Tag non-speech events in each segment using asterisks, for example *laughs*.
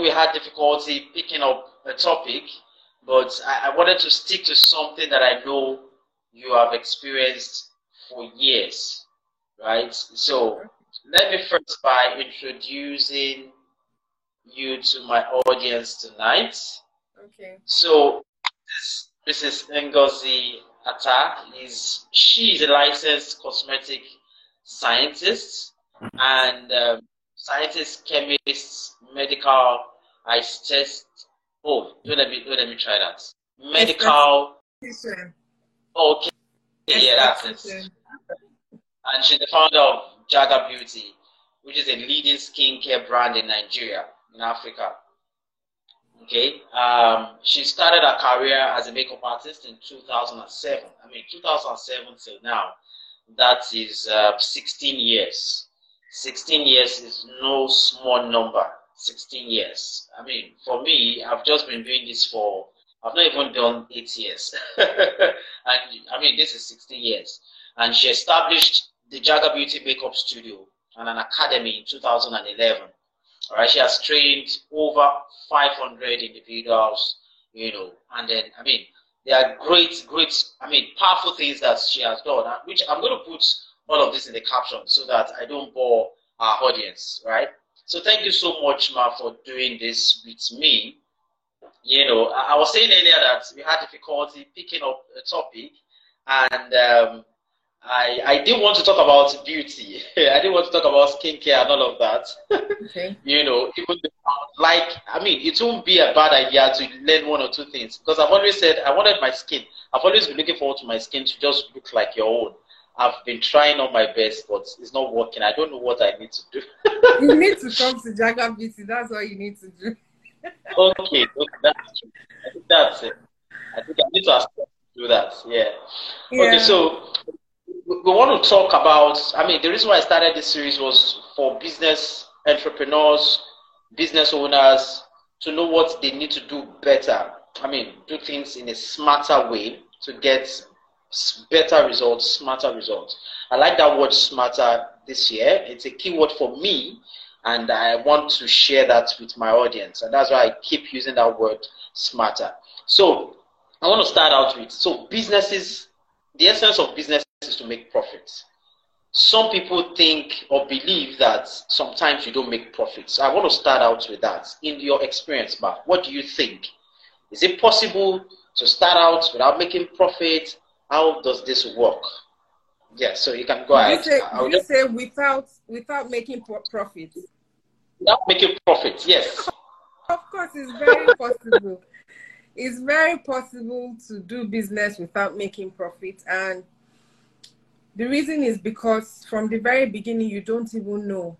know we had difficulty picking up a topic, but I, I wanted to stick to something that I know you have experienced for years, right? So let me first by introducing you to my audience tonight. Okay. So this Mrs. Ngozi Atta is she is a licensed cosmetic scientist and um, scientist, chemists, medical. I test. Oh, don't let me let me try that. Medical. Okay. Yeah, that's it. And she's the founder of Jaga Beauty, which is a leading skincare brand in Nigeria, in Africa. Okay. Um, she started her career as a makeup artist in 2007. I mean, 2007 till now. That is uh, 16 years. 16 years is no small number. 16 years. I mean, for me, I've just been doing this for, I've not even done eight years. *laughs* and I mean, this is 16 years. And she established the Jaga Beauty Makeup Studio and an academy in 2011. All right, she has trained over 500 individuals, you know, and then, I mean, there are great, great, I mean, powerful things that she has done, uh, which I'm going to put all of this in the caption so that I don't bore our audience, right? So thank you so much, Ma, for doing this with me. You know, I, I was saying earlier that we had difficulty picking up a topic, and um, I I didn't want to talk about beauty. *laughs* I didn't want to talk about skincare and all of that. *laughs* Okay. you know, even like I mean, it won't be a bad idea to learn one or two things because I've always said I wanted my skin. I've always been looking forward to my skin to just look like your own. I've been trying on my best, but it's not working. I don't know what I need to do. you need to *laughs* come to Jaga Beauty. That's what you need to do. okay, okay, that's true. I think that's it. I think I need to ask to do that. Yeah. yeah. Okay, so we want to talk about. I mean, the reason why I started this series was for business entrepreneurs, business owners to know what they need to do better. I mean, do things in a smarter way to get better results, smarter results. I like that word smarter this year. It's a keyword for me, and I want to share that with my audience. And that's why I keep using that word smarter. So I want to start out with so businesses, the essence of business is to make profits. Some people think or believe that sometimes you don't make profits. I want to start out with that. In your experience, Mark, what do you think? Is it possible to start out without making profit? How does this work? Yeah, so you can go did ahead. You say, you just... say without without making profit? Without making profit, yes. Of course, it's very *laughs* possible. it's very possible to do business without making profit, and the reason is because from the very beginning you don't even know.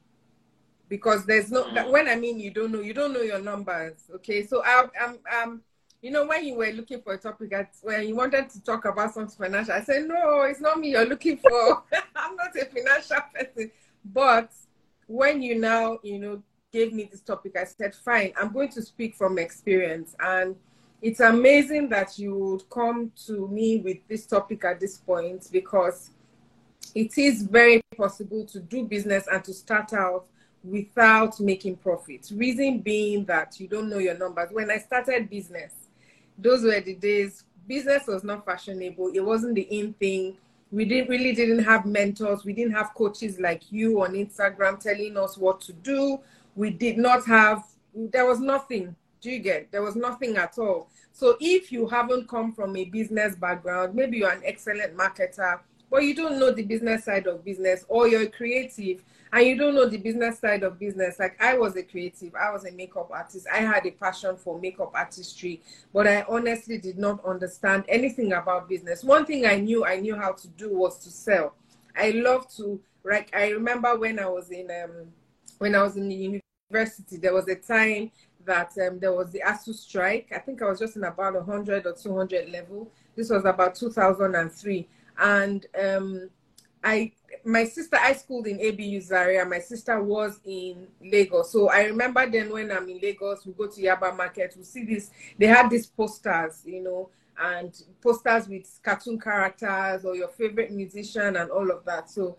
Because there's no mm. when I mean you don't know, you don't know your numbers. Okay, so I, I'm I'm you know, when you were looking for a topic, at, when you wanted to talk about something financial, I said, no, it's not me you're looking for. *laughs* I'm not a financial person. But when you now, you know, gave me this topic, I said, fine, I'm going to speak from experience. And it's amazing that you would come to me with this topic at this point because it is very possible to do business and to start out without making profits. Reason being that you don't know your numbers. When I started business, those were the days. Business was not fashionable. It wasn't the in thing. We didn't really didn't have mentors. We didn't have coaches like you on instagram telling us what to do. We did not have there was nothing. Do you get? There was nothing at all. So if you haven't come from a business background maybe you're an excellent marketer but you don't know the business side of business or you're creative and you don't know the business side of business. Like I was a creative, I was a makeup artist. I had a passion for makeup artistry, but I honestly did not understand anything about business. One thing I knew I knew how to do was to sell. I love to like I remember when I was in um when I was in the university, there was a time that um, there was the ASUU strike. I think I was just in about 100 or 200 level. This was about 2003. And um, I my sister I schooled in ABU Zaria. My sister was in Lagos, so I remember then when I'm in Lagos, we go to Yaba Market. We see this. They had these posters, you know, and posters with cartoon characters or your favorite musician and all of that. So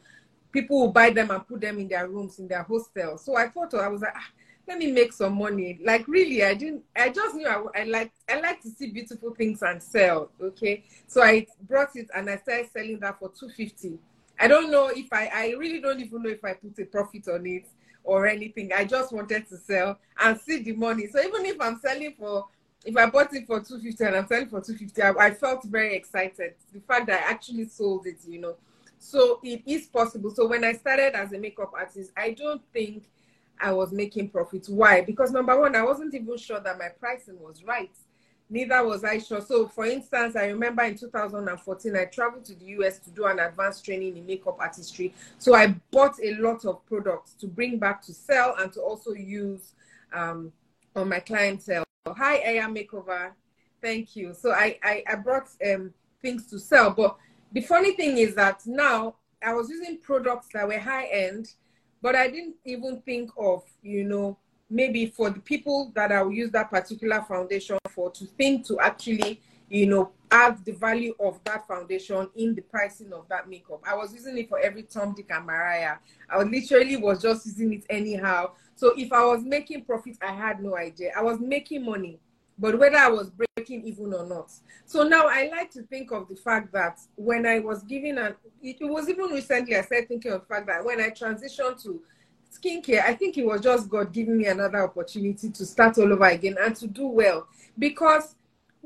people will buy them and put them in their rooms in their hostels. So I thought I was like, ah, let me make some money. Like really, I didn't. I just knew I, I like I like to see beautiful things and sell. Okay, so I brought it and I started selling that for two fifty. I don't know if I. I really don't even know if I put a profit on it or anything. I just wanted to sell and see the money. So even if I'm selling for, if I bought it for two fifty and I'm selling for two fifty, I, I felt very excited. The fact that I actually sold it, you know. So it is possible. So when I started as a makeup artist, I don't think I was making profits. Why? Because number one, I wasn't even sure that my pricing was right. Neither was I sure. So, for instance, I remember in 2014, I traveled to the US to do an advanced training in makeup artistry. So, I bought a lot of products to bring back to sell and to also use um, on my clientele. Hi, Aya Makeover. Thank you. So, I, I, I brought um, things to sell. But the funny thing is that now I was using products that were high end but I didn't even think of, you know, maybe for the people that I will use that particular foundation for to think to actually, you know, add the value of that foundation in the pricing of that makeup. I was using it for every Tom, Dick, and Mariah. I literally was just using it anyhow. So if I was making profit, I had no idea. I was making money but whether I was breaking even or not. So now I like to think of the fact that when I was giving an, it, it was even recently I started thinking of the fact that when I transitioned to skincare, I think it was just God giving me another opportunity to start all over again and to do well. Because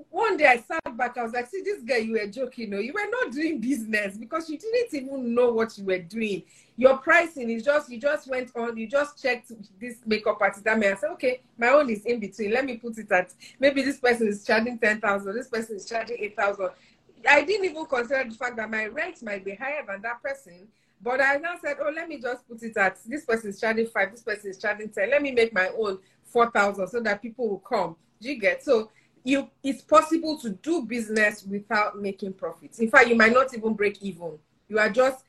one day I sat back, I was like, see, this guy, you were joking, no, you were not doing business because you didn't even know what you were doing. Your pricing is just, you just went on, you just checked this makeup artist. I mean, I said, okay, my own is in between. Let me put it at, maybe this person is charging 10,000, this person is charging 8,000. I didn't even consider the fact that my rent might be higher than that person. But I now said, oh, let me just put it at, this person is charging five, this person is charging 10. Let me make my own 4,000 so that people will come. Do you get? So you it's possible to do business without making profits. In fact, you might not even break even. You are just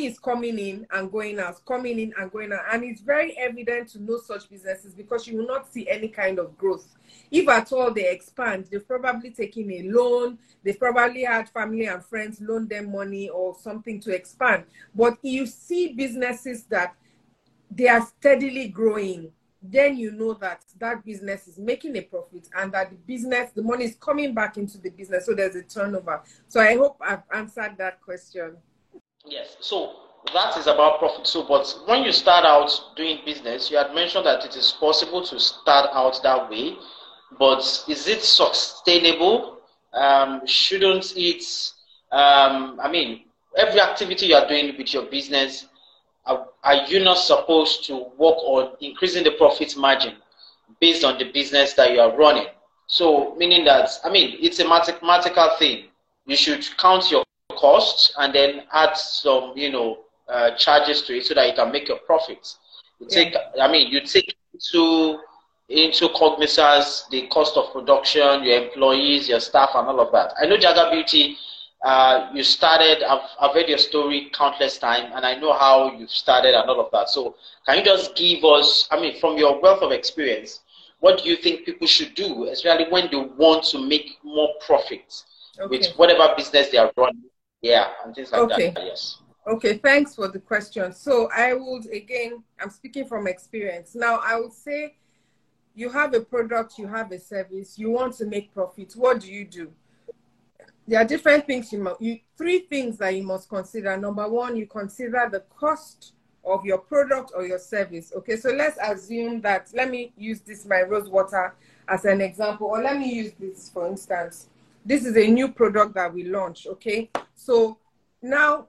money is coming in and going out, coming in and going out. And it's very evident to know such businesses because you will not see any kind of growth. If at all they expand, they've probably taken a loan, they've probably had family and friends loan them money or something to expand. But you see businesses that they are steadily growing then you know that that business is making a profit and that the business, the money is coming back into the business. So there's a turnover. So I hope I've answered that question. Yes. So that is about profit. So, but when you start out doing business, you had mentioned that it is possible to start out that way, but is it sustainable? Um, shouldn't it? Um, I mean, every activity you are doing with your business are, are you not supposed to work on increasing the profit margin based on the business that you are running? So, meaning that, I mean, it's a mathematical thing. You should count your costs and then add some, you know, uh, charges to it so that you can make your profits. You take, yeah. I mean, you take into into cognizance the cost of production, your employees, your staff, and all of that. I know Jaga Beauty uh, you started, I've, I've read your story countless times, and I know how you've started and all of that. So, can you just give us, I mean, from your wealth of experience, what do you think people should do, especially when they want to make more profits okay. with whatever business they are running? Yeah, and things like okay. that. Yes. Okay, thanks for the question. So, I would, again, I'm speaking from experience. Now, I would say you have a product, you have a service, you want to make profit. What do you do? there are different things you, must, you three things that you must consider. Number one, you consider the cost of your product or your service. Okay, so let's assume that let me use this my rose water as an example, or let me use this for instance. This is a new product that we launched. Okay, so now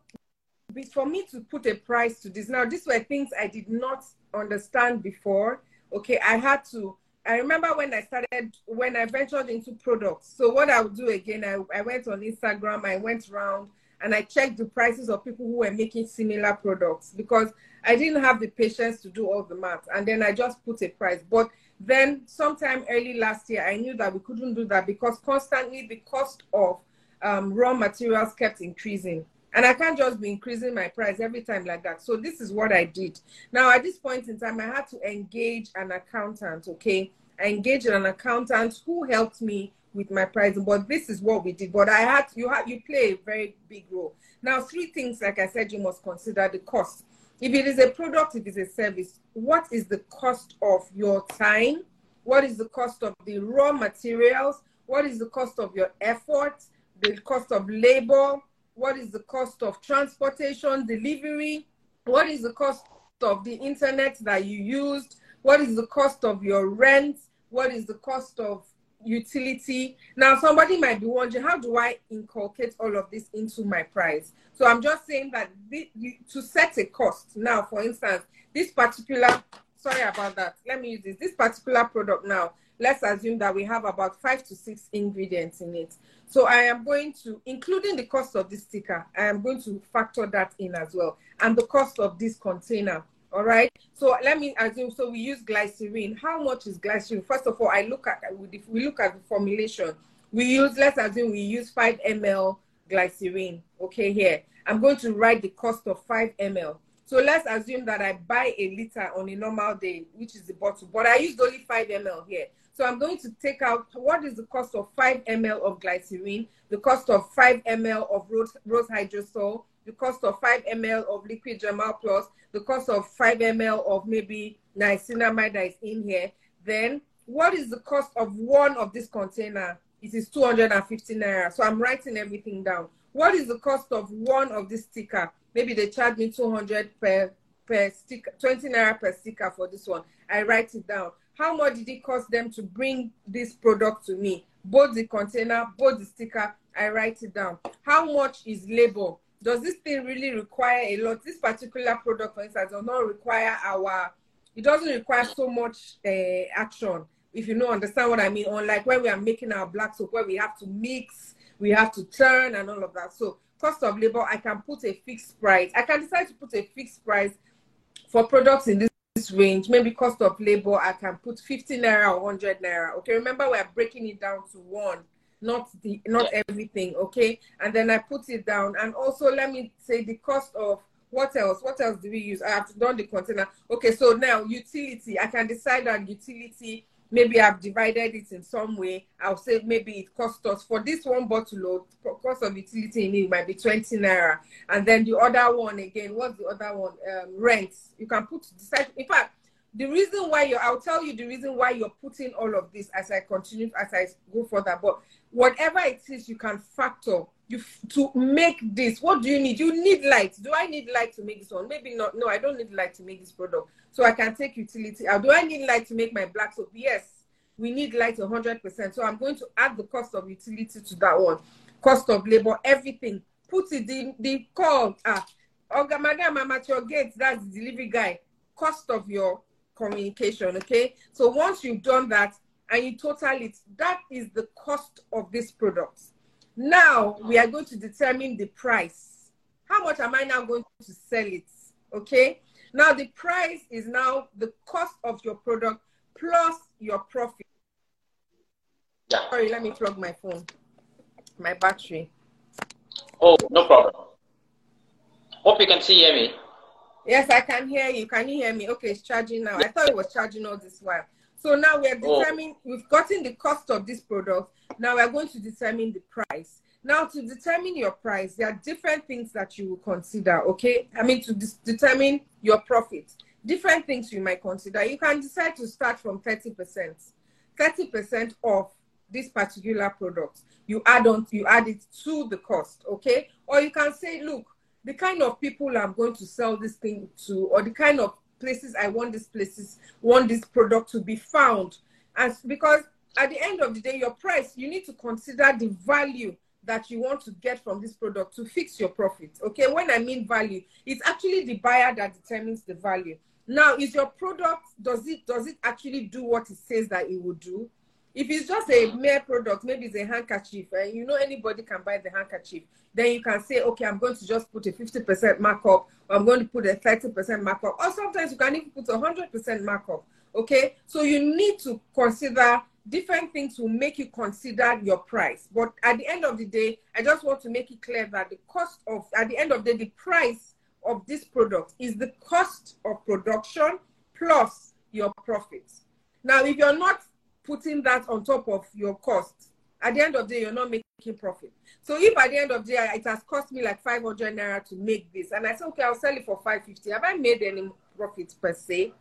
for me to put a price to this, now these were things I did not understand before. Okay, I had to I remember when I started, when I ventured into products. So what I would do again, I, I went on Instagram, I went around and I checked the prices of people who were making similar products because I didn't have the patience to do all the math. And then I just put a price. But then sometime early last year, I knew that we couldn't do that because constantly the cost of um, raw materials kept increasing. And I can't just be increasing my price every time like that. So this is what I did. Now at this point in time, I had to engage an accountant. Okay, I engaged an accountant who helped me with my pricing. But this is what we did. But I had you had you play a very big role. Now three things, like I said, you must consider the cost. If it is a product, if it's a service, what is the cost of your time? What is the cost of the raw materials? What is the cost of your effort? The cost of labor? What is the cost of transportation, delivery? What is the cost of the internet that you used? What is the cost of your rent? What is the cost of utility? Now, somebody might be wondering, how do I inculcate all of this into my price? So I'm just saying that the, you, to set a cost. Now, for instance, this particular, sorry about that. Let me use this. This particular product now, let's assume that we have about five to six ingredients in it. So I am going to, including the cost of this sticker, I am going to factor that in as well. And the cost of this container. All right. So let me assume. So we use glycerin. How much is glycerin? First of all, I look at if we look at the formulation. We use let's assume we use five ml glycerin. Okay, here I'm going to write the cost of five ml. So let's assume that I buy a liter on a normal day, which is the bottle, but I used only five ml here. So I'm going to take out what is the cost of 5 ml of glycerin, the cost of 5 ml of rose, rose hydrosol, the cost of 5 ml of liquid Germall Plus, the cost of 5 ml of maybe niacinamide that is in here, then what is the cost of one of this container? It is 250 naira. So I'm writing everything down. What is the cost of one of this sticker? Maybe they charge me 200 per per sticker, 20 naira per sticker for this one. I write it down. How much did it cost them to bring this product to me? Both the container, both the sticker, I write it down. How much is labor? Does this thing really require a lot? This particular product, for instance, does not require our, it doesn't require so much uh, action, if you know, understand what I mean. Unlike when we are making our black soap, where we have to mix, we have to turn and all of that. So cost of labor, I can put a fixed price. I can decide to put a fixed price for products in this, this range. Maybe cost of labor, I can put 50 naira or 100 naira. Okay, remember we are breaking it down to one not the not yeah. everything okay? And then i put it down. And also let me say the cost of what else? What else do we use? I have done the container. Okay so now utility. I can decide on utility. Maybe i've divided it in some way. I'll say maybe it cost us. For this one bottle of cost of utility in it might be 20 naira. And then the other one again what's the other one? Um, rent. You can put decide in fact the reason why you're i'll tell you the reason why you're putting all of this as i continue as i go further but whatever it is you can factor you to make this what do you need? You need light. Do i need light to make this one? Maybe not. No i don't need light to make this product. So i can take utility out do i need light to make my black soap? Yes. We need light 100% so i'm going to add the cost of utility to that one. Cost of labor everything. Put it in the call ah Oga madam i'm at your gate. That's the delivery guy. Cost of your communication okay so once you've done that and you total it, that is the cost of this product. Now we are going to determine the price. How much am I now going to sell it? Okay. Now the price is now the cost of your product plus your profit. Yeah. Sorry, let me plug my phone, my battery. Oh, no problem. Hope you can see hear me. Yes, I can hear you. Can you hear me? Okay, it's charging now. I thought it was charging all this while. So now we are oh. determining, oh. we've gotten the cost of this product. Now we are going to determine the price. Now to determine your price, there are different things that you will consider, okay? I mean, to determine your profit, different things you might consider. You can decide to start from 30%, 30% of this particular product. You add on, you add it to the cost, okay? Or you can say, look, the kind of people I'm going to sell this thing to, or the kind of places I want these places, want this product to be found. And because at the end of the day, your price, you need to consider the value that you want to get from this product to fix your profit. Okay, when I mean value, it's actually the buyer that determines the value. Now, is your product does it does it actually do what it says that it will do? If it's just a mere product, maybe it's a handkerchief, and you know anybody can buy the handkerchief, then you can say, okay, I'm going to just put a 50% markup, or I'm going to put a 30% markup, or sometimes you can even put a 100% markup. Okay, so you need to consider different things will make you consider your price. But at the end of the day, I just want to make it clear that the cost of, at the end of the day, the price of this product is the cost of production plus your profits. Now, if you're not putting that on top of your cost, at the end of the day, you're not making profit. So if at the end of the day, it has cost me like 500 naira to make this, and I say, okay, I'll sell it for 550. Have I made any profit per se?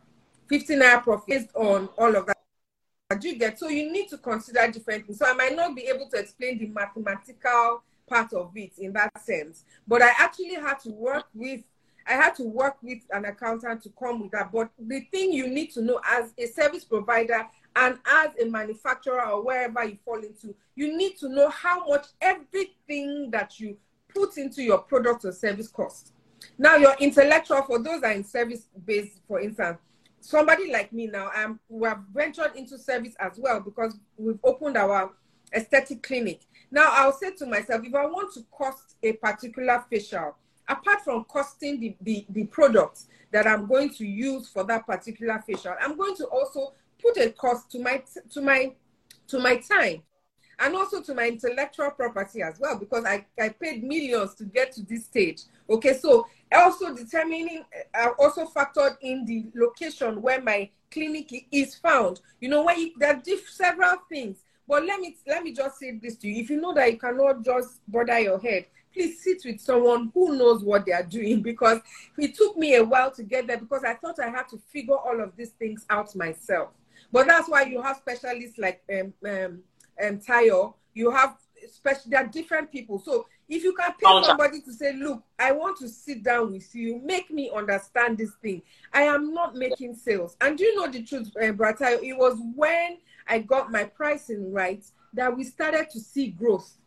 50 naira profit based on all of that. Do you get? So you need to consider different things. So I might not be able to explain the mathematical part of it in that sense, but I actually had to work with I had to work with an accountant to come with that. But the thing you need to know as a service provider and as a manufacturer or wherever you fall into, you need to know how much everything that you put into your product or service costs. Now, your intellectual, for those are in service based, for instance, somebody like me now, I'm, we have ventured into service as well because we've opened our aesthetic clinic. Now, I'll say to myself, if I want to cost a particular facial, apart from costing the, the, the products that I'm going to use for that particular facial, I'm going to also put a cost to my to my to my time and also to my intellectual property as well because I, I paid millions to get to this stage. Okay so also determining i also factored in the location where my clinic is found. You know when you, there are several things. But let me let me just say this to you. If you know that you cannot just bother your head please sit with someone who knows what they are doing *laughs* because it took me a while to get there because I thought I had to figure all of these things out myself. But that's why you have specialists like um, um, um Tayo. You have special. There are different people. So if you can pay somebody to say, "Look, I want to sit down with you, make me understand this thing," I am not making sales. And do you know the truth, uh, Bratayo? It was when I got my pricing right that we started to see growth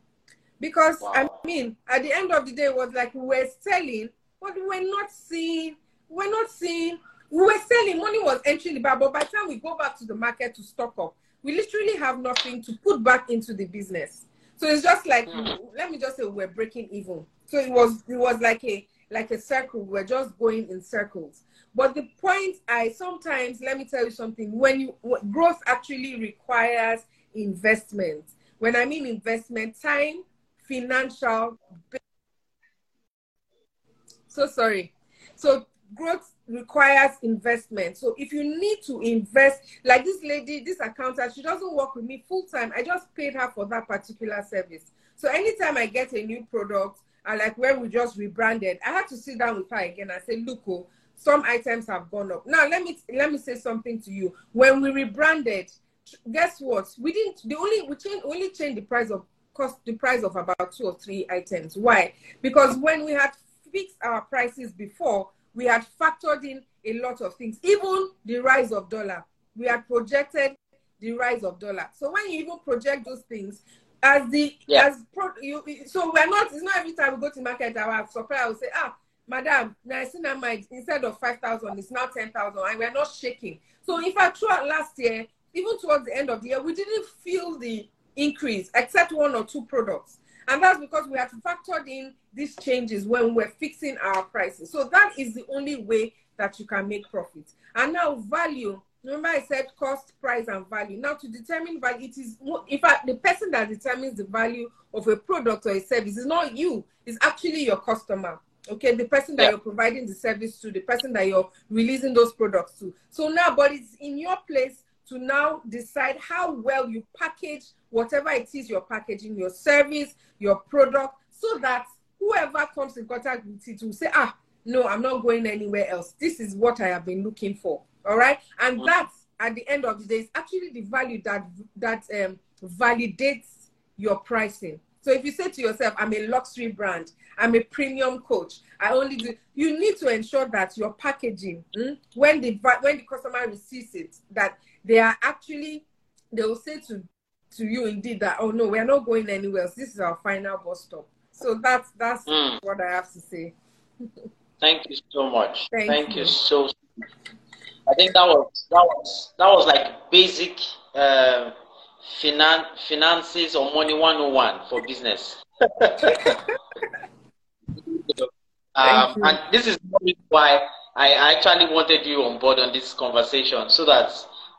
because wow. I mean, at the end of the day, it was like we were selling, but we're not seeing, we we're not seeing, we were selling, money was entering the bar, but by the time we go back to the market to stock up, we literally have nothing to put back into the business. So it's just like mm. let me just say we're breaking even. So it was it was like a like a circle. We're just going in circles. But the point I sometimes let me tell you something. When you growth actually requires investment. When I mean investment, time, financial. So sorry. So growth requires investment. So if you need to invest, like this lady, this accountant, she doesn't work with me full time. I just paid her for that particular service. So anytime I get a new product, and like when we just rebranded, I had to sit down with her again and say, look, oh, some items have gone up. Now let me let me say something to you. When we rebranded, guess what? We didn't the only we changed only changed the price of cost the price of about two or three items. Why? Because when we had fixed our prices before, we had factored in a lot of things, even the rise of dollar. We had projected the rise of dollar. So when you even project those things, as the yeah. as pro, you so we're not it's not every time we go to market our supplier will say ah madam niacinamide instead of five thousand it's now ten thousand and we're not shaking. So in fact throughout last year, even towards the end of the year, we didn't feel the increase except one or two products. And that's because we have factored in these changes when we're fixing our prices. So that is the only way that you can make profits. And now value, remember I said cost, price, and value. Now to determine value, it is in fact the person that determines the value of a product or a service is not you, it's actually your customer. Okay, the person that yeah. you're providing the service to, the person that you're releasing those products to. So now, but it's in your place to now decide how well you package whatever it is you're packaging, your service, your product, so that whoever comes in contact with it will say, ah, no, I'm not going anywhere else. This is what I have been looking for. All right. And mm. that at the end of the day is actually the value that that um, validates your pricing. So if you say to yourself, I'm a luxury brand, I'm a premium coach, I only do, you need to ensure that your packaging, mm, when the when the customer receives it, that they are actually they will say to to you indeed that oh no we're not going anywhere else. this is our final bus stop so that's that's mm. what i have to say thank you so much thank, thank you. you. so i think that was that was that was like basic uh, finan- finances or money 101 for business *laughs* um, and this is why I actually wanted you on board on this conversation so that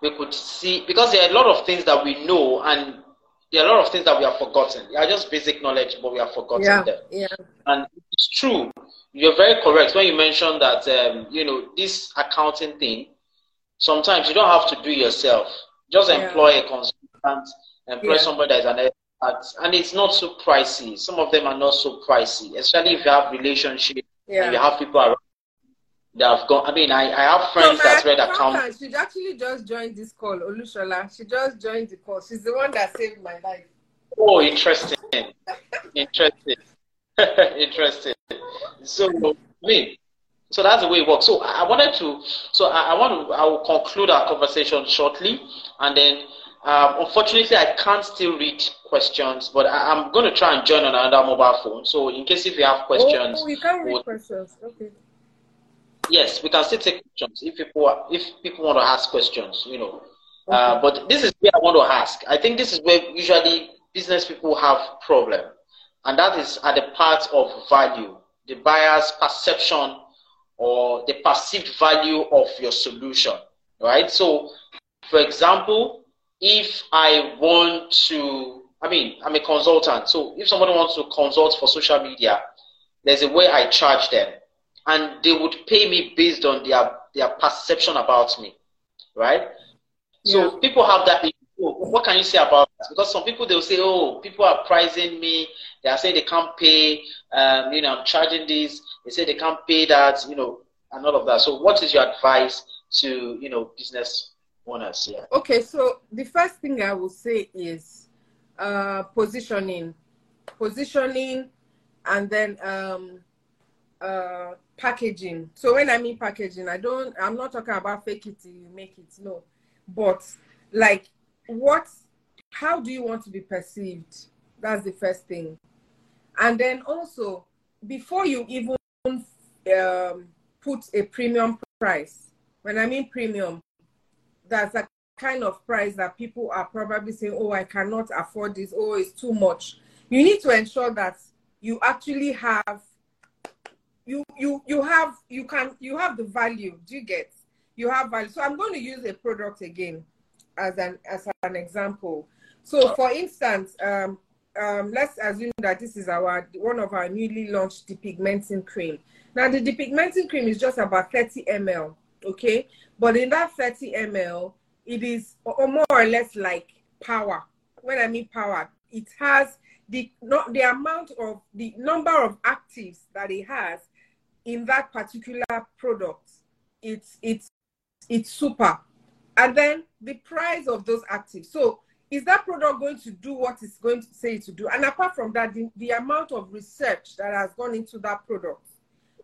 we could see because there are a lot of things that we know and there are a lot of things that we have forgotten. They are just basic knowledge, but we have forgotten yeah, them. Yeah. And it's true. You're very correct when you mentioned that um, you know this accounting thing. Sometimes you don't have to do yourself. Just employ a consultant, employ yeah. somebody that is an expert and it's not so pricey. Some of them are not so pricey, especially if you have relationship yeah. and you have people around that have gone. I mean, I, I have friends so that read account. She actually just joined this call, Olushola. She just joined the call. She's the one that saved my life. Oh, interesting. interesting. *laughs* interesting. So, I mean, so that's the way it works. So I wanted to, so I, I want to, I will conclude our conversation shortly, and then um, unfortunately I can't still read questions, but I, am going to try and join on another mobile phone. So in case if you have questions, oh, you can read we'll, questions. Okay. Yes, we can still take questions if people are, if people want to ask questions, you know. Okay. Uh, but this is where I want to ask. I think this is where usually business people have problem, and that is at the part of value, the buyer's perception or the perceived value of your solution, right? So, for example, if I want to, I mean, I'm a consultant, so if somebody wants to consult for social media, there's a way I charge them and they would pay me based on their their perception about me, right? Yeah. So people have that. What can you say about that? Because some people they'll say, "Oh, people are pricing me. They are saying they can't pay. Um, you know, I'm charging this. They say they can't pay that. You know, and all of that." So, what is your advice to you know business owners? Yeah. Okay, so the first thing I will say is uh, positioning, positioning, and then um, uh, packaging. So when I mean packaging, I don't. I'm not talking about fake it till you make it. No, but like what? How do you want to be perceived? That's the first thing, and then also before you even um, put a premium price. When I mean premium, that's a kind of price that people are probably saying, "Oh, I cannot afford this. Oh, it's too much." You need to ensure that you actually have you you you have you can you have the value. Do you get? You have value. So i'm going to use a product again as an as an example. So for instance um um let's assume that this is our one of our newly launched depigmenting cream. Now the depigmenting cream is just about 30 ml okay? But in that 30 ml it is or more or less like power. When i mean power it has the not the amount of the number of actives that it has in that particular product, it's it's it's super. And then the price of those actives. So is that product going to do what it's going to say to do? And apart from that, the, the amount of research that has gone into that product,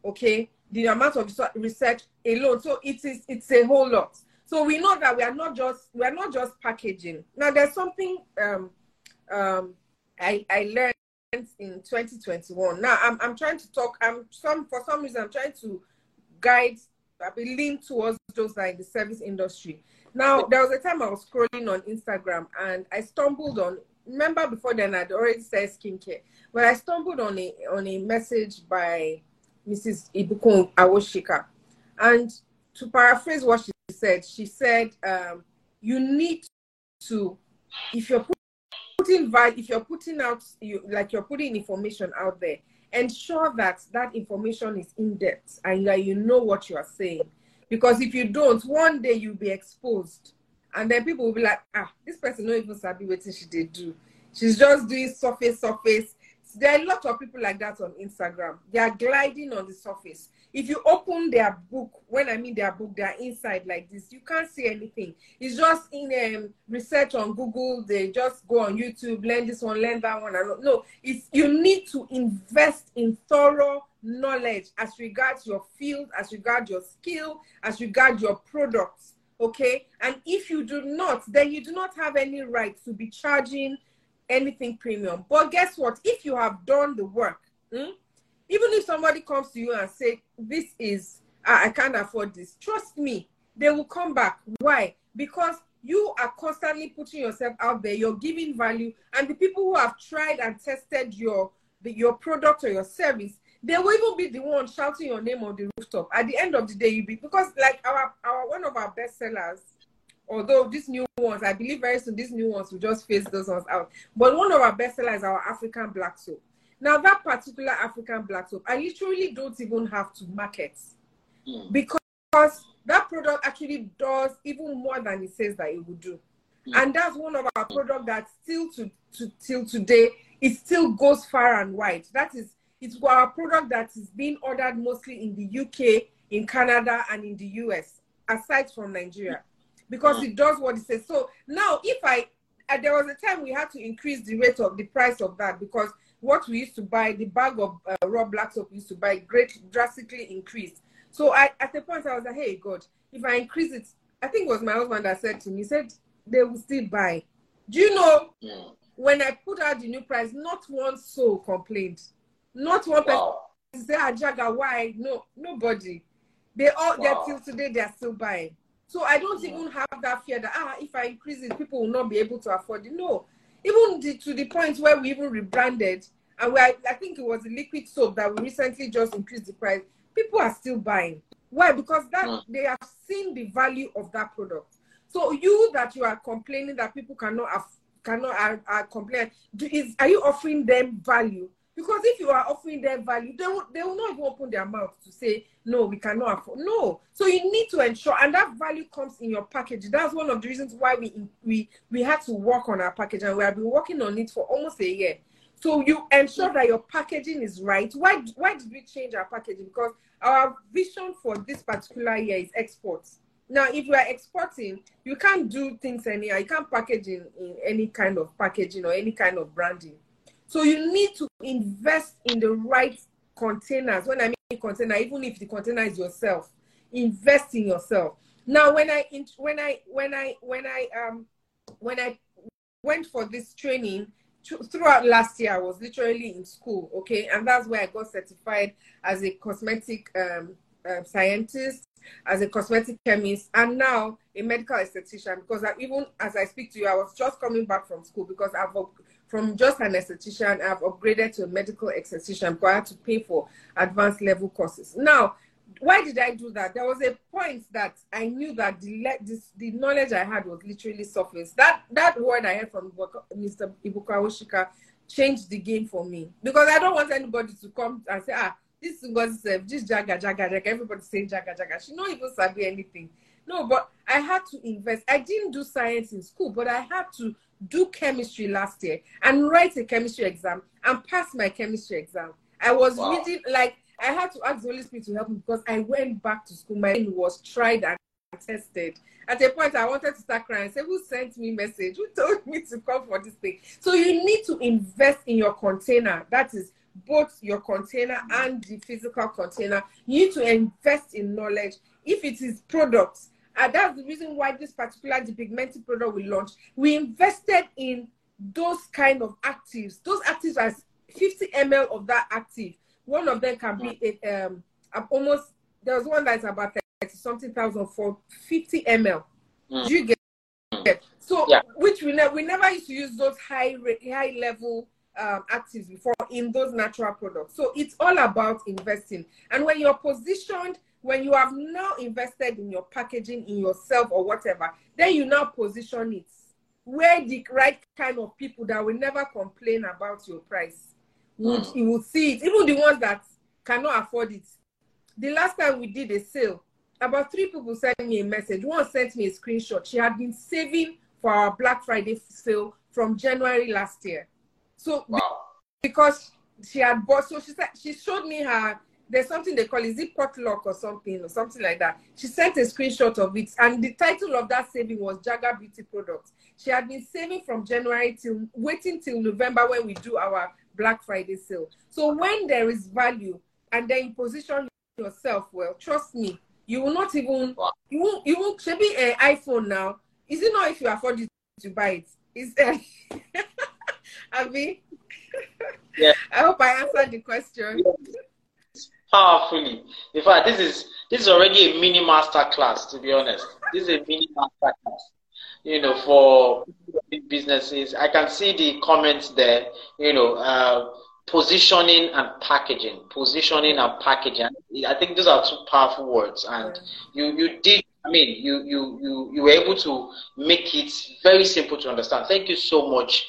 okay, the amount of research alone. So it is it's a whole lot. So we know that we are not just we are not just packaging. Now there's something um, um, I I learned in 2021. Now I'm I'm trying to talk. I'm some for some reason I'm trying to guide. I be lean towards those like the service industry. Now there was a time I was scrolling on Instagram and I stumbled on. Remember before then I'd already said skincare, but I stumbled on a on a message by Mrs. Ibukun Awosika, and to paraphrase what she said, she said, um, "You need to, if you're putting value, if you're putting out, you like you're putting information out there, ensure that that information is in depth and that you know what you are saying. Because if you don't, one day you'll be exposed, and then people will be like, ah, this person not even sabi what she did do. She's just doing surface, surface. There are a lot of people like that on Instagram. They are gliding on the surface if you open their book, when I mean their book, they're inside like this, you can't see anything. It's just in um, research on Google. They just go on YouTube, learn this one, learn that one. No, it's you need to invest in thorough knowledge as regards your field, as regards your skill, as regards your products. Okay, and if you do not, then you do not have any right to be charging anything premium. But guess what? If you have done the work, hmm, even if somebody comes to you and say, this is, I, I can't afford this, trust me, they will come back. Why? Because you are constantly putting yourself out there, you're giving value, and the people who have tried and tested your your product or your service, they will even be the one shouting your name on the rooftop. At the end of the day, you be because like our our one of our best sellers, although these new ones, I believe very soon these new ones will just phase those ones out. But one of our best sellers is our African black soap. Now, that particular African black soap, I literally don't even have to market mm. because that product actually does even more than it says that it would do. Mm. And that's one of our products that still to, to till today it still goes far and wide. That is it's our product that is being ordered mostly in the UK, in Canada, and in the US, aside from Nigeria, because mm. it does what it says. So now, if I uh, there was a time we had to increase the rate of the price of that because what we used to buy, the bag of uh, raw black soap we used to buy, great drastically increased. So I, at the point I was like, hey God, if I increase it, I think it was my husband that said to me, he said they will still buy. Do you know mm. when I put out the new price, not one soul complained. Not one wow. person say, ah, Jaga, why? No, nobody. They all wow. they're till today they're still buying. So I don't yeah. even have that fear that ah, if I increase it, people will not be able to afford it. No, even the, to the point where we even rebranded, and we—I think it was a liquid soap that we recently just increased the price. People are still buying. Why? Because that mm. they have seen the value of that product. So you that you are complaining that people cannot af- cannot are, are complain, do, is are you offering them value? Because if you are offering them value, they will, they will not even open their mouth to say, no, we cannot afford. No. So you need to ensure, and that value comes in your package. That's one of the reasons why we we we had to work on our package, and we have been working on it for almost a year. So you ensure that your packaging is right. Why why did we change our packaging? Because our vision for this particular year is exports. Now, if you are exporting, you can't do things anyhow. You can't package in, in any kind of packaging or any kind of branding. So you need to invest in the right containers. When I mean container, even if the container is yourself, invest in yourself. Now, when I when I when I when I um when I went for this training throughout last year, I was literally in school, okay, and that's where I got certified as a cosmetic um, uh, scientist, as a cosmetic chemist, and now a medical esthetician. Because I, even as I speak to you, I was just coming back from school because I've from just an esthetician, I've upgraded to a medical esthetician because I had to pay for advanced level courses. Now, why did I do that? There was a point that I knew that the this, the knowledge I had was literally surface. That that word I heard from Mr. Ibukun Awosika changed the game for me because I don't want anybody to come and say, ah, this is Ngozi this jaga jaga jaga. Everybody saying jaga jaga. She not even sabi anything. No, but I had to invest. I didn't do science in school, but I had to do chemistry last year and write a chemistry exam and pass my chemistry exam. I was wow. reading like I had to ask the Holy Spirit to help me because I went back to school. My brain was tried and tested. At a point, I wanted to start crying. Say, who sent me message? Who told me to come for this thing? So you need to invest in your container. That is both your container and the physical container. You need to invest in knowledge. If it is products, and that's the reason why this particular depigmented product we launched. We invested in those kind of actives. Those actives are 50 ml of that active. One of them can be a, um almost there's one that's about 30 something thousand for 50 ml. Mm. Do you get it? So yeah. which we never we never used to use those high high level um, actives before in those natural products. So it's all about investing. And when you're positioned when you have now invested in your packaging, in yourself or whatever, then you now position it where the right kind of people that will never complain about your price would mm. you will see it. Even the ones that cannot afford it. The last time we did a sale, about three people sent me a message. One sent me a screenshot. She had been saving for our Black Friday sale from January last year. So wow. because she had bought, so she said she showed me her there's something they call is it potluck or something or something like that. She sent a screenshot of it, and the title of that saving was Jaga Beauty Products. She had been saving from January till waiting till November when we do our Black Friday sale. So when there is value and then you position yourself well, trust me, you will not even you won't you won't should be an iPhone now. Is it not if you afford it to buy it? Is there *laughs* Abby? Yeah. *laughs* I hope I answered the question. Yeah powerfully. In fact, this is this is already a mini master class. To be honest, this is a mini master class. You know, for businesses, I can see the comments there. You know, uh, positioning and packaging, positioning and packaging. I think those are two powerful words, and you you did. I mean, you you you you were able to make it very simple to understand. Thank you so much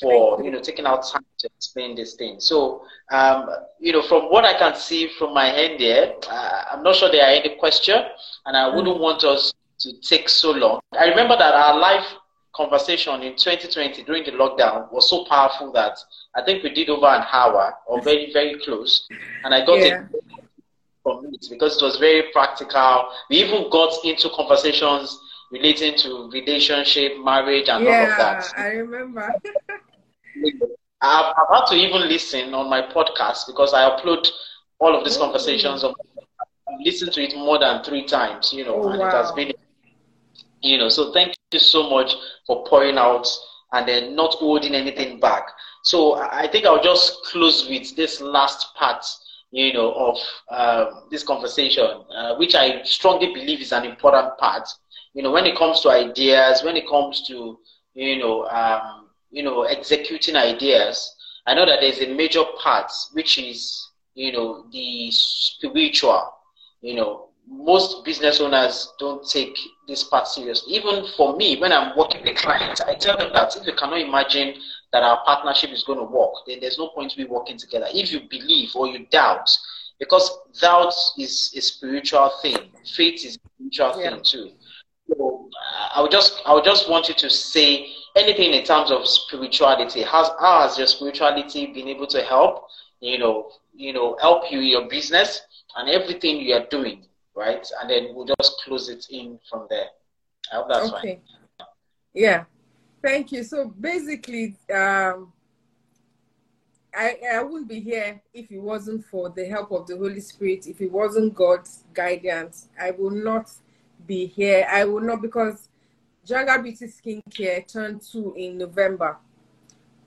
for you know taking out time to explain this thing. So um, you know, from what I can see from my end here, uh, I'm not sure there are any question, and I wouldn't want us to take so long. I remember that our live conversation in 2020 during the lockdown was so powerful that I think we did over an hour or very, very close. And I got yeah. it from it because it was very practical. We even got into conversations relating to relationship, marriage, and yeah, all of that. I remember. *laughs* I've, I've, had to even listen on my podcast because I upload all of these Ooh. conversations. I've listened to it more than three times, you know, oh, and wow. it has been, you know, so thank you so much for pouring out and then not holding anything back. So I think I'll just close with this last part, you know, of uh, this conversation, uh, which I strongly believe is an important part. You know, when it comes to ideas, when it comes to, you know, um, you know, executing ideas, I know that there's a major part which is, you know, the spiritual. You know, most business owners don't take this part seriously. Even for me, when I'm working with clients, I tell them that if you cannot imagine that our partnership is going to work, then there's no point we working together. If you believe or you doubt, because doubt is a spiritual thing, faith is a spiritual yeah. thing too. So I would just I would just want you to say anything in terms of spirituality. Has your spirituality been able to help? You know, you know, help you your business and everything you are doing right? And then we'll just close it in from there. I hope that's okay. fine. Yeah. Thank you. So basically, um, I, I wouldn't be here if it wasn't for the help of the Holy Spirit, if it wasn't God's guidance. I will not be here. I will not because Jaga Beauty Skincare turned two in November.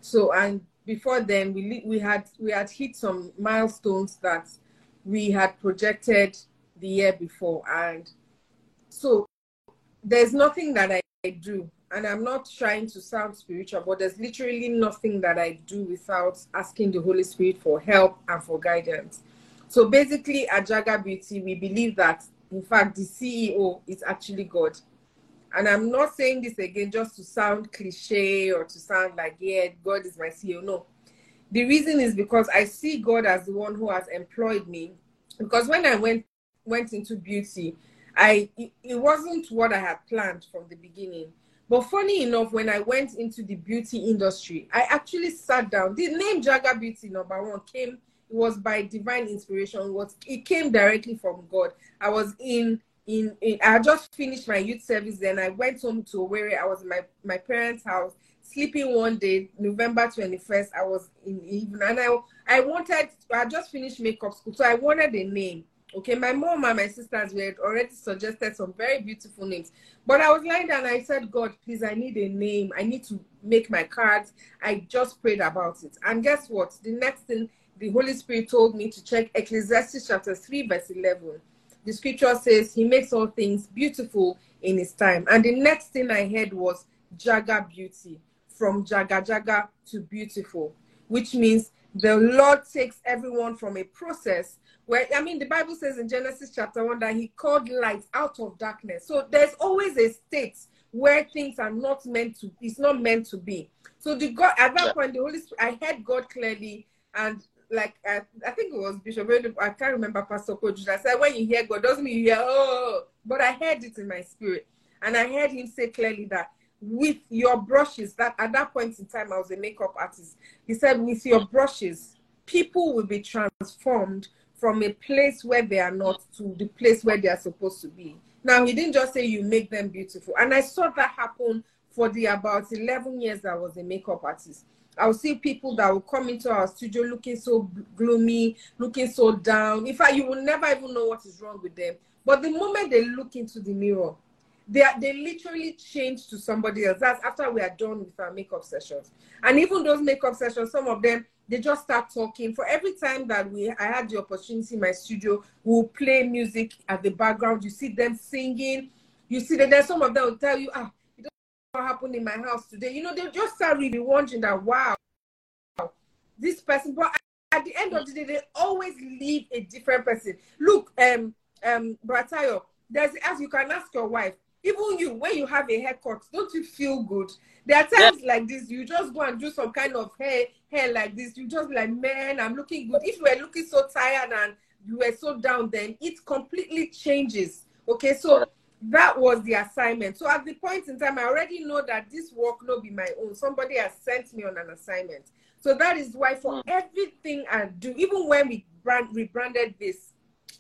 So and before then we we had we had hit some milestones that we had projected the year before. And so there's nothing that I, I do. And I'm not trying to sound spiritual, but there's literally nothing that I do without asking the Holy Spirit for help and for guidance. So basically, at Jaga Beauty, we believe that, in fact, the CEO is actually God. And I'm not saying this again just to sound cliche or to sound like, yeah, God is my CEO. No. The reason is because I see God as the one who has employed me. Because when I went went into beauty, I it, it wasn't what I had planned from the beginning. But funny enough, when I went into the beauty industry, I actually sat down. The name Jaga Beauty number one came. Was by divine inspiration. What it came directly from God. I was in in, in I just finished my youth service. Then I went home to where I was in my my parents' house, sleeping one day, November twenty first. I was in even, and I I wanted. I just finished makeup school, so I wanted a name. Okay, my mom and my sisters were already suggested some very beautiful names. But I was lying down and I said, God, please, I need a name. I need to make my cards. I just prayed about it. And guess what? The next thing the Holy Spirit told me to check Ecclesiastes chapter 3, verse 11. The scripture says, He makes all things beautiful in His time. And the next thing I heard was Jaga beauty, from Jaga Jaga to beautiful, which means the Lord takes everyone from a process where I mean the Bible says in Genesis chapter 1 that he called light out of darkness. So there's always a state where things are not meant to it's not meant to be. So the God at that point the Holy Spirit I heard God clearly and like I, I think it was Bishop I can't remember Pastor Coach. I said when you hear God doesn't mean you hear oh but I heard it in my spirit and I heard him say clearly that with your brushes that at that point in time I was a makeup artist. He said with your brushes people will be transformed from a place where they are not to the place where they are supposed to be. Now, he didn't just say you make them beautiful. And I saw that happen for the about 11 years I was a makeup artist. I would see people that will come into our studio looking so gloomy, looking so down. In fact, you will never even know what is wrong with them. But the moment they look into the mirror, they are, they literally change to somebody else. That's after we are done with our makeup sessions. And even those makeup sessions, some of them they just start talking. For every time that we I had the opportunity in my studio, we'll play music at the background. You see them singing. You see that there's some of them will tell you, ah, happened in my house today. You know, they just start really wondering that wow, this person. But at the end of the day, they always leave a different person. Look, um, um, Bratayo, there's as you can ask your wife, even you, when you have a haircut, don't you feel good? There are times yeah. like this, you just go and do some kind of hair, hair like this. You just be like, man, I'm looking good. If you were looking so tired and you were so down, then it completely changes. Okay, so that was the assignment. So at the point in time, I already know that this work no be my own. Somebody has sent me on an assignment. So that is why for mm. everything I do, even when we brand rebranded this,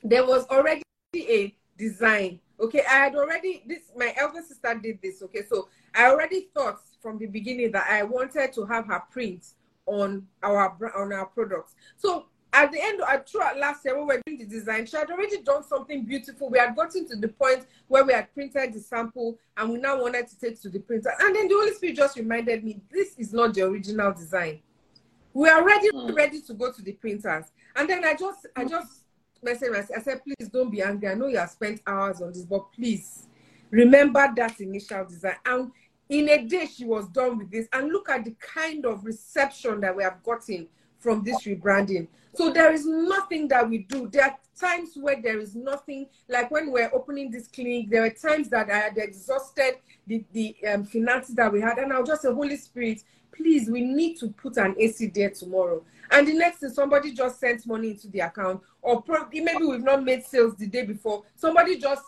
there was already a design. Okay, I had already this. My elder sister did this. Okay, so I already thought from the beginning that I wanted to have her print on our on our products. So at the end, of, throughout last year when we were doing the design, she had already done something beautiful. We had gotten to the point where we had printed the sample and we now wanted to take to the printer. And then the Holy Spirit just reminded me, this is not the original design. We are ready, mm. ready to go to the printers. And then I just, I just messaged I said, please don't be angry. I know you have spent hours on this, but please remember that initial design. And in a day, she was done with this. And look at the kind of reception that we have gotten from this rebranding. So there is nothing that we do. There are times where there is nothing, like when we're opening this clinic, there were times that I had exhausted the, the um, finances that we had. And I'll just say, Holy Spirit, please, we need to put an AC there tomorrow. And the next thing, somebody just sent money into the account, or probably maybe we've not made sales the day before. Somebody just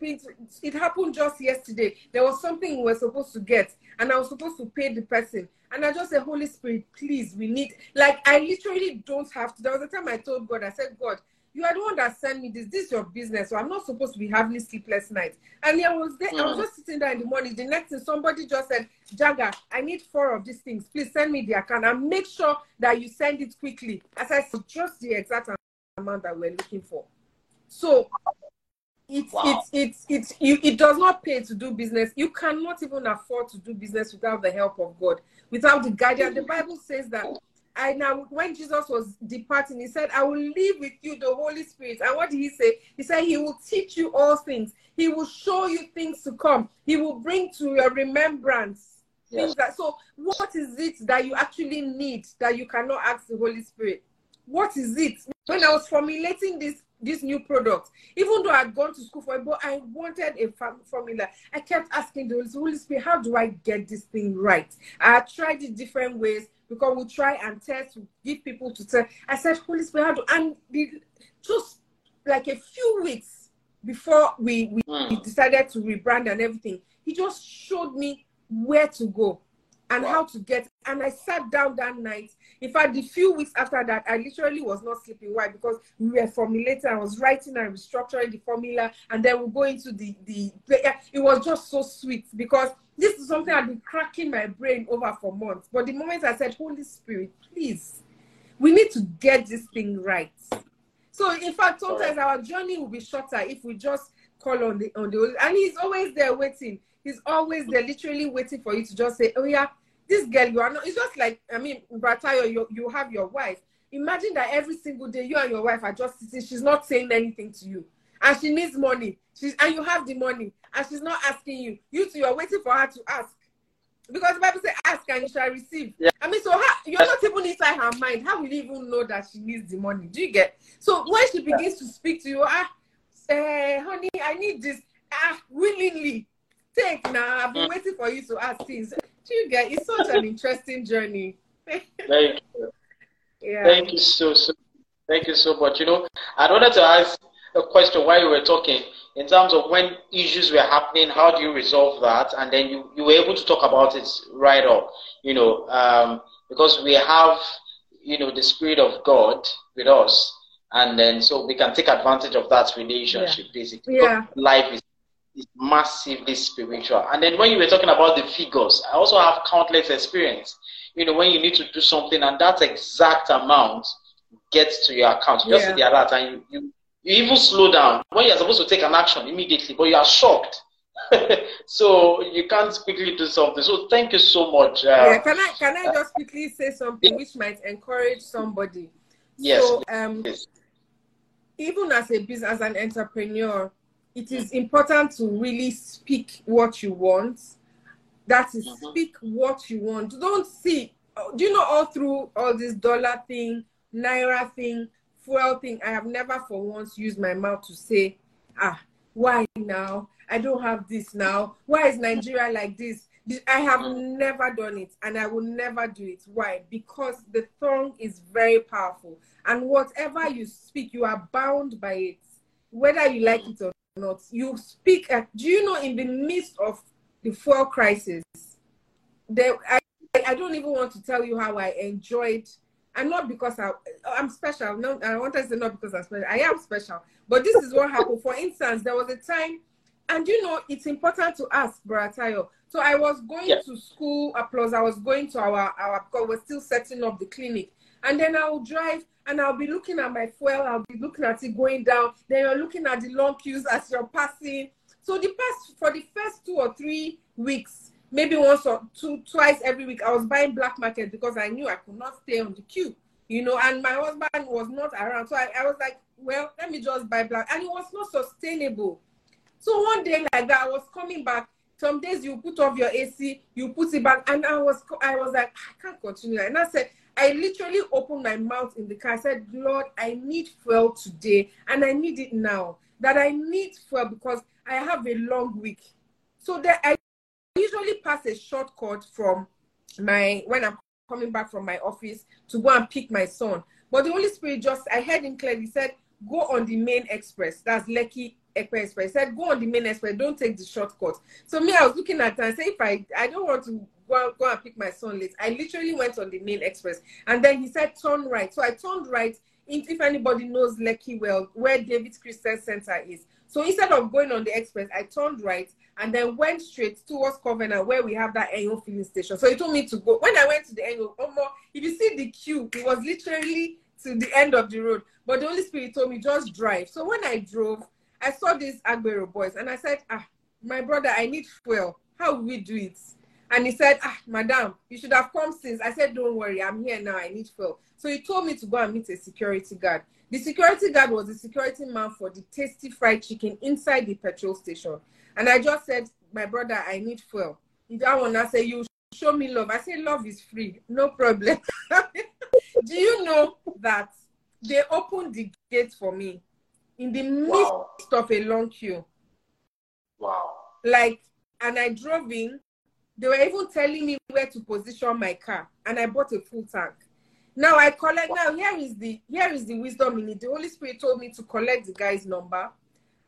it happened just yesterday. There was something we were supposed to get, and I was supposed to pay the person. And I just said, Holy Spirit, please, we need, like, I literally don't have to. There was a time I told God, I said, God, you are the one that sent me this. This is your business. So I'm not supposed to be having sleepless nights. And I was there, mm. I was mm. just sitting there in the morning. The next thing, somebody just said, Jagger, I need four of these things. Please send me the account and make sure that you send it quickly. As I said, just the exact amount that we're looking for. So it's wow. it's it's it's you, it does not pay to do business. You cannot even afford to do business without the help of God, without the guidance. The Bible says that I now when Jesus was departing, he said, I will leave with you the Holy Spirit. And what did he say? He said, He will teach you all things, He will show you things to come, He will bring to your remembrance. Yes. Things that so what is it that you actually need that you cannot ask the Holy Spirit? What is it? When I was formulating this this new product, even though I'd gone to school for it, but I wanted a formula. I kept asking the Holy Spirit, how do I get this thing right? I tried it different ways because we try and test, give people to tell. I said, Holy Spirit, how do and the, just like a few weeks before we, we, we, decided to rebrand and everything, he just showed me where to go and wow. how to get. And I sat down that night. In fact, the few weeks after that, I literally was not sleeping. Why? Because we were formulating. I was writing and restructuring the formula, and then we go into the the. It was just so sweet because this is something I've been cracking my brain over for months. But the moment I said, Holy Spirit, please, we need to get this thing right. So in fact, sometimes our journey will be shorter if we just call on the on the and he's always there waiting. He's always there, literally waiting for you to just say, Oh yeah, this girl, you are not it's just like I mean, Bratayo, you you have your wife. Imagine that every single day you and your wife are just sitting, she's not saying anything to you and she needs money. She's and you have the money, and she's not asking you. You two, you're waiting for her to ask. Because the Bible says, ask and you shall receive. Yeah. I mean, so how, you're not even inside her mind. How will you even know that she needs the money? Do you get? So when she begins to speak to you, ah, say, honey, I need this, ah, willingly. Take now. I've been mm. waiting for you to ask things. You get? It's such an interesting journey. *laughs* Thank you. Yeah. Thank you so so. Thank you so much. You know, I wanted to ask a question while you were talking in terms of when issues were happening, how do you resolve that? And then you, you were able to talk about it right off, you know, um, because we have, you know, the Spirit of God with us. And then so we can take advantage of that relationship, yeah. basically. Yeah. Life is, is massively spiritual. And then when you were talking about the figures, I also have countless experience. You know, when you need to do something and that exact amount gets to your account, just yeah. the alert, and you, you you even slow down when you're supposed to take an action immediately, but you are shocked. *laughs* so you can't quickly do something. So thank you so much. Uh, yeah, can I can I just quickly say something which might encourage somebody? Yes. So um, yes. even as a business, as an entrepreneur, it is important to really speak what you want. That is, mm-hmm. speak what you want. Don't see. Do you know all through all this dollar thing, naira thing? fuel thing, I have never for once used my mouth to say, ah, why now? I don't have this now. Why is Nigeria like this? I have never done it and I will never do it. Why? Because the tongue is very powerful. And whatever you speak, you are bound by it, whether you like it or not, you speak at, do you know, in the midst of the fuel crisis, there, I, I don't even want to tell you how I enjoyed, and not because I, I'm special. No, I want to say not because I'm special. I am special. But this is what happened. For instance, there was a time, and you know, it's important to ask, Bratayo. So I was going yeah. to school, applause. I was going to our, our, because we're still setting up the clinic. And then I'll drive and I'll be looking at my fuel, I'll be looking at it going down. Then you're looking at the long queues as you're passing. So the past for the first two or three weeks, maybe once or two, twice every week, I was buying black market because I knew I could not stay on the queue, you know, and my husband was not around. So I, I was like, well, let me just buy black. And it was not sustainable. So one day like that, I was coming back. Some days you put off your AC, you put it back, and I was I was like, ah, I can't continue. And I said, I literally opened my mouth in the car. I said, Lord, I need fuel today and I need it now. That I need fuel because I have a long week. So that I usually pass a shortcut from my when I'm coming back from my office to go and pick my son. But the Holy Spirit just I heard him clearly said, go on the main express. That's Lekki Express. He said, go on the main express, don't take the shortcut. So me, I was looking at and say if I I don't want to go, go and pick my son late. I literally went on the main express. And then he said, turn right. So I turned right. If anybody knows Lekki well, where David's Christian Center is. So instead of going on the express, I turned right and then went straight towards Covenant where we have that Enyo filling station. So he told me to go. When I went to the Enyo, more, if you see the queue, it was literally to the end of the road. But the Holy Spirit told me just drive. So when I drove, I saw these Agbero boys and I said, ah, my brother, I need fuel. How will we do it? And he said, Ah, madam, you should have come since. I said, Don't worry, I'm here now. I need fuel. So he told me to go and meet a security guard. The security guard was the security man for the tasty fried chicken inside the petrol station. And I just said, My brother, I need fuel. That one, I said, You show me love. I said, Love is free. No problem. *laughs* Do you know that they opened the gate for me in the midst wow. of a long queue? Wow. Like, and I drove in they were even telling me where to position my car, and I bought a full tank. Now I collect. Now here is the here is the wisdom in it. The Holy Spirit told me to collect the guy's number.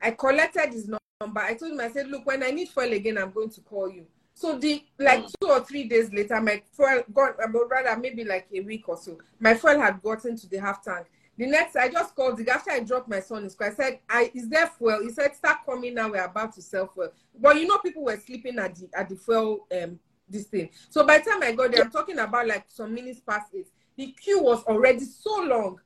I collected his number. I told him, I said, look, when I need fuel again, I'm going to call you. So the like mm. two or three days later, my fuel got about rather maybe like a week or so. My fuel had gotten to the half tank. The next, I just called the after I dropped my son in school. I said, "I is there fuel?" He said, "Start coming now. We're about to sell fuel." But you know, people were sleeping at the at the fuel um this thing. So by the time I got there, I'm talking about like some minutes past eight. The queue was already so long.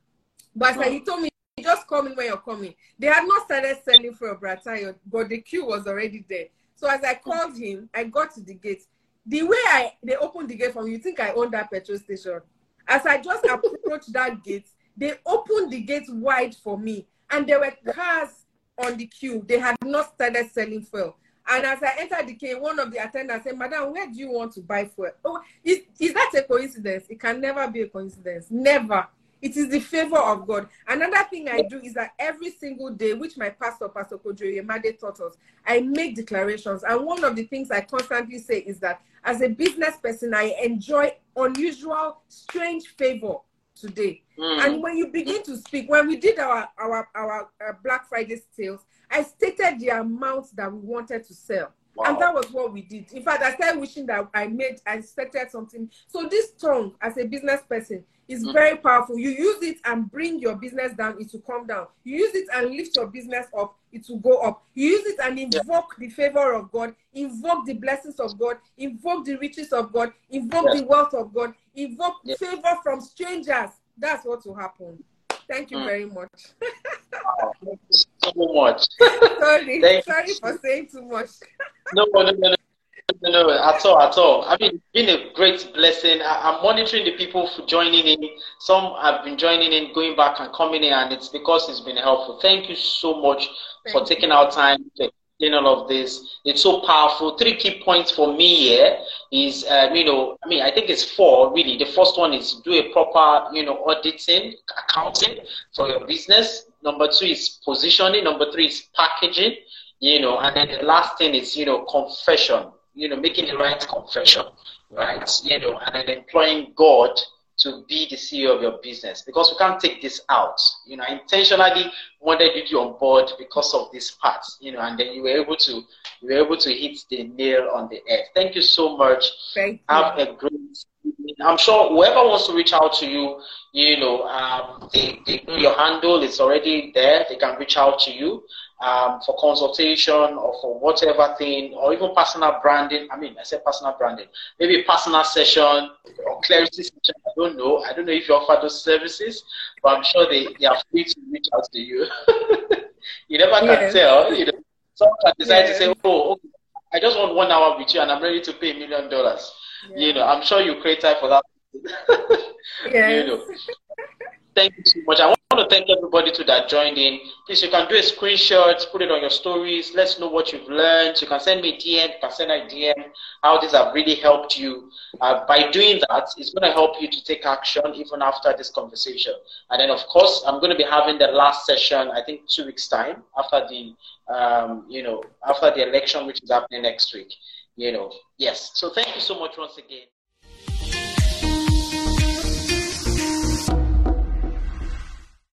But like, he told me, just call me when you're coming. They had not started selling for a Bratayo, but the queue was already there. So as I called him, I got to the gate. The way I they opened the gate for me, you think I own that petrol station. As I just approached that gate, they opened the gate wide for me, and there were cars on the queue. They had not started selling fuel. And as I entered the queue, one of the attendants said, Madam, where do you want to buy fuel? Oh, is, is that a coincidence? It can never be a coincidence. Never. It is the favor of God. Another thing I do is that every single day, which my pastor, Pastor Poju Oyemade taught us, I make declarations. And one of the things I constantly say is that as a business person, I enjoy unusual, strange favor today. Mm. And when you begin to speak, when we did our, our, our, our Black Friday sales, I stated the amount that we wanted to sell. Wow. And that was what we did. In fact, I started wishing that I made, I started something. So this tongue, as a business person, is mm. very powerful. You use it and bring your business down, it will come down. You use it and lift your business up, it will go up. You use it and invoke yeah. the favor of God, invoke the blessings of God, invoke the riches of God, invoke the wealth of God, invoke favor from strangers. That's what will happen. Thank you mm. very much. oh, thank you so much. *laughs* sorry, thank sorry you. for saying too much. no, no, no, no. No, no, at all, at all. I mean, it's been a great blessing. I, am monitoring the people for joining in. Some have been joining in, going back and coming in, and it's because it's been helpful. Thank you so much Thank for taking our time to explain all of this. It's so powerful. Three key points for me here is, um, you know, I mean, I think it's four really. The first one is do a proper, you know, auditing, accounting for your business. Number two is positioning. Number three is packaging, you know, and then the last thing is, you know, confession, you know, making the right confession, right? You know, and then employing God to be the CEO of your business because we can't take this out. You know, I intentionally wanted you on board because of this part, you know, and then you were able to you were able to hit the nail on the head. Thank you so much. Thank Have you. a great evening. I'm sure whoever wants to reach out to you, you know, um, they, they your handle is already there. They can reach out to you um, for consultation or for whatever thing, or even personal branding. I mean, I said personal branding, maybe personal session or clarity session. I don't know. I don't know if you offer those services, but I'm sure they, they are free to reach out to you. *laughs* you never can tell. You know, someone can decide to say, "Oh, okay, I just want one hour with you, and I'm ready to pay a million dollars." Yeah. You know, I'm sure you create time for that. *laughs* Yes. You know. Thank you so much. I want to thank everybody too that joined in. Please, you can do a screenshot, put it on your stories. Let's know what you've learned. You can send me a DM, you can send a DM how these have really helped you. Uh, by doing that, it's going to help you to take action even after this conversation. And then, of course, I'm going to be having the last session. I think two weeks time after the, um, you know, after the election, which is happening next week. You know, yes. So thank you so much once again.